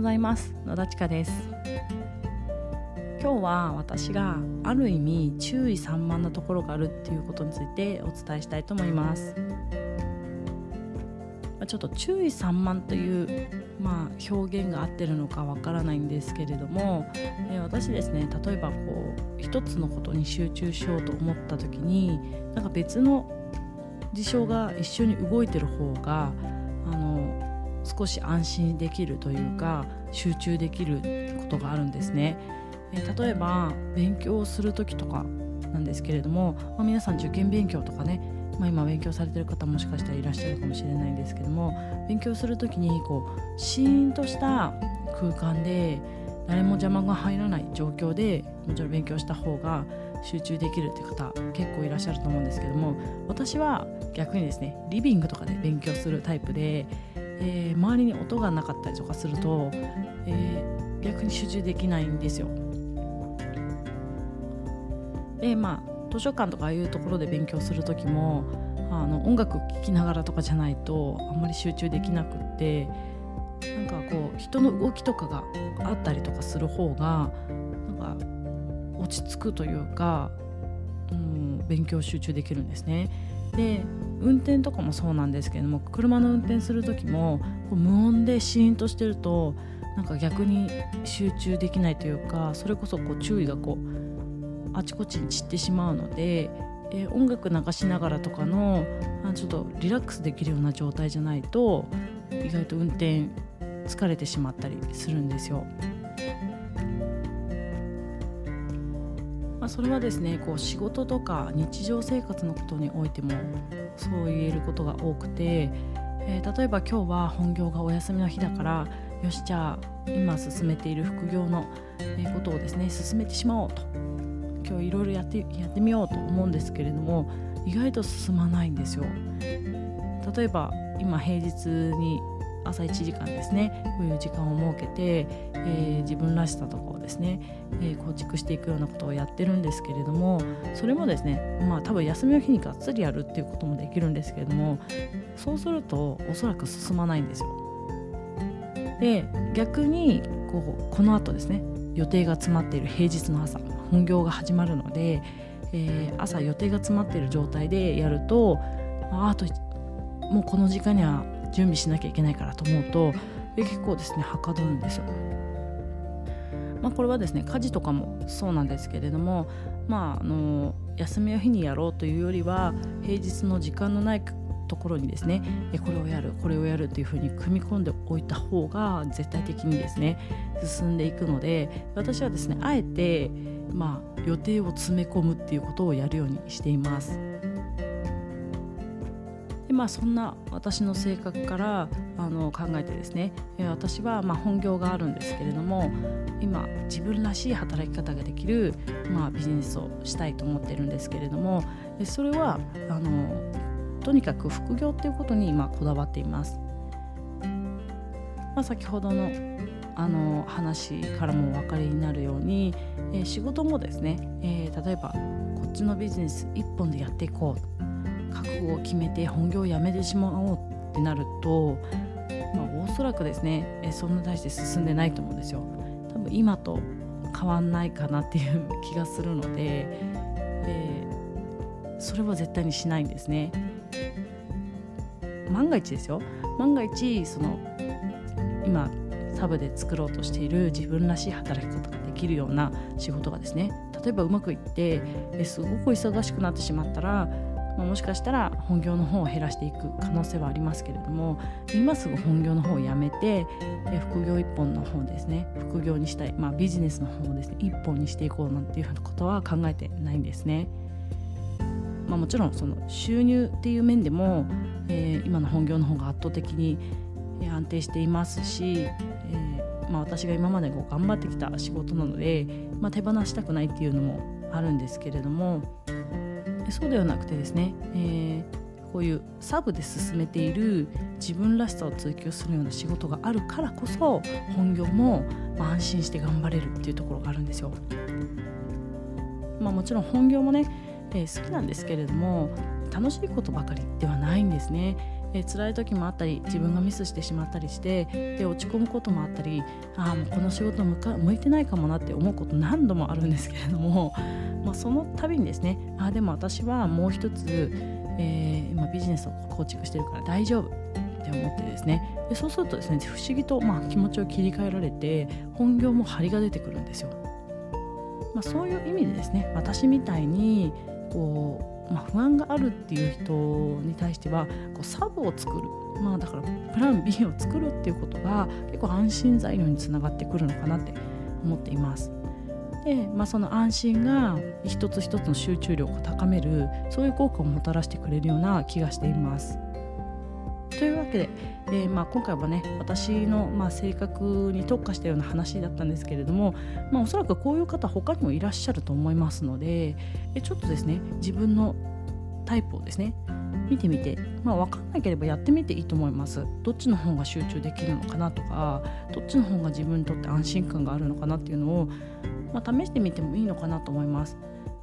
ございます。野田千佳です。今日は私がある意味注意散漫なところがあるっていうことについてお伝えしたいと思います。ちょっと注意散漫という、まあ、表現が合ってるのかわからないんですけれども、え私ですね例えばこう一つのことに集中しようと思った時になんか別の事象が一緒に動いてる方があの少し安心できるというか集中できることがあるんですね。え例えば勉強をする時とかなんですけれども、まあ、皆さん受験勉強とかね、まあ、今勉強されてる方もしかしたらいらっしゃるかもしれないんですけども勉強する時にこうシーンとした空間で誰も邪魔が入らない状況でもちろん勉強した方が集中できるって方結構いらっしゃると思うんですけども私は逆にですねリビングとかで勉強するタイプで、えー、周りに音がなかったりとかすると、えー、逆に集中できないんですよ。でまあ図書館とかああいうところで勉強する時もあの音楽聴きながらとかじゃないとあんまり集中できなくってなんかこう人の動きとかがあったりとかする方がなんか落ち着くというか、うん、勉強集中できるんですね。で運転とかもそうなんですけども車の運転する時も無音でシーンとしてるとなんか逆に集中できないというかそれこそこう注意がこうあちこちに散ってしまうので、えー、音楽流しながらとかのちょっとリラックスできるような状態じゃないと意外と運転疲れてしまったりするんですよ。まあ、それはですねこう仕事とか日常生活のことにおいてもそう言えることが多くて、えー、例えば今日は本業がお休みの日だからよしじゃあ今進めている副業のことをですね進めてしまおうと今日いろいろやってやってみようと思うんですけれども意外と進まないんですよ。例えば今平日に朝1時間ですねこういう時間を設けて、えー、自分らしさとかをですね、えー、構築していくようなことをやってるんですけれどもそれもですねまあ多分休みの日にがっつりやるっていうこともできるんですけれどもそうするとおそらく進まないんですよ。で逆にこうこの後ですね予定が詰まっている平日の朝本業が始まるので、えー、朝予定が詰まっている状態でやるとああともうこの時間には準備しなきゃいけないからと思うと結構ですねはかどるんですよ。まあ、これはですね家事とかもそうなんですけれども、まあ、あの休みの日にやろうというよりは平日の時間のないところにですねこれをやるこれをやるというふうに組み込んでおいた方が絶対的にですね進んでいくので私はですねあえて、まあ、予定を詰め込むっていうことをやるようにしています。まあそんな私の性格からあの考えてですね私はま本業があるんですけれども今自分らしい働き方ができる、まあ、ビジネスをしたいと思ってるんですけれどもそれはあのとにかく副業っていうことに今こだわっています。まあ、先ほどのあの話からもお分かりになるように、えー、仕事もですね、えー、例えばこっちのビジネス一本でやっていこうを決めて本業を辞めてしまおうってなると、まあ、おそらくですねえそんな大して進んでないと思うんですよ。多分今と変わんないかなっていう気がするので、えー、それは絶対にしないんですね。万が一ですよ万が一その今サブで作ろうとしている自分らしい働き方ができるような仕事がですね例えばうまくいってえすごく忙しくなってしまったら、もしかしたら本業の方を減らしていく可能性はありますけれども今すぐ本業の方をやめて副業一本の方ですね副業にしたい、まあ、ビジネスの方をですね一本にしていこうなんていうふうなことは考えてないんですね。まあ、もちろんその収入っていう面でも、えー、今の本業の方が圧倒的に安定していますし、えー、まあ、私が今までこう頑張ってきた仕事なので、まあ、手放したくないっていうのもあるんですけれどもそうではなくてですね、えー、こういうサブで進めている自分らしさを追求するような仕事があるからこそ本業も、ま、安心して頑張れるっていうところがあるんですよ。まあ、もちろん本業もね、えー、好きなんですけれども楽しいことばかりではないんですね。えー、辛い時もあったり自分がミスしてしまったりしてで落ち込むこともあったりああもうこの仕事向いてないかもなって思うこと何度もあるんですけれども、まあ、その度にですねあでも私はもう一つ、えー、今ビジネスを構築してるから大丈夫って思ってですねでそうするとですね不思議と、まあ、気持ちを切り替えられて本業も張りが出てくるんですよ。まあ、そういう意味でですね私みたいにこう、まあ、不安があるっていう人に対してはこうサブを作る、まあ、だからプラン B を作るっていうことが結構安心材料につながってくるのかなって思っています。で、まあ、その安心が一つ一つの集中力を高めるそういう効果をもたらしてくれるような気がしています。けで、えー、まあ、今回はね私の、ま、性格に特化したような話だったんですけれども、まあ、おそらくこういう方他にもいらっしゃると思いますので、えちょっとですね自分のタイプをですね見てみて、まあ、分かんなければやってみていいと思います。どっちの方が集中できるのかなとかどっちの方が自分にとって安心感があるのかなっていうのを、まあ、試してみてもいいのかなと思います。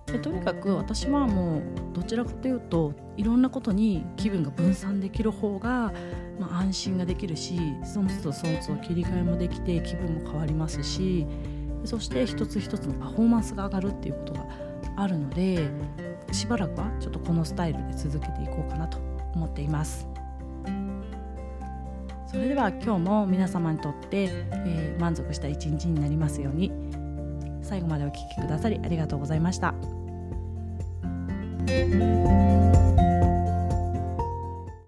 でとにかく私はもうどちらかというといろんなことに気分が分散できる方が、まあ、安心ができるしその都度その都度切り替えもできて気分も変わりますしそして一つ一つのパフォーマンスが上がるっていうことがあるのでしばらくはちょっとこのスタイルで続けていこうかなと思っています。それでは今日も皆様にとって、えー、満足した一日になりますように最後までお聴きくださりありがとうございました。Thank you.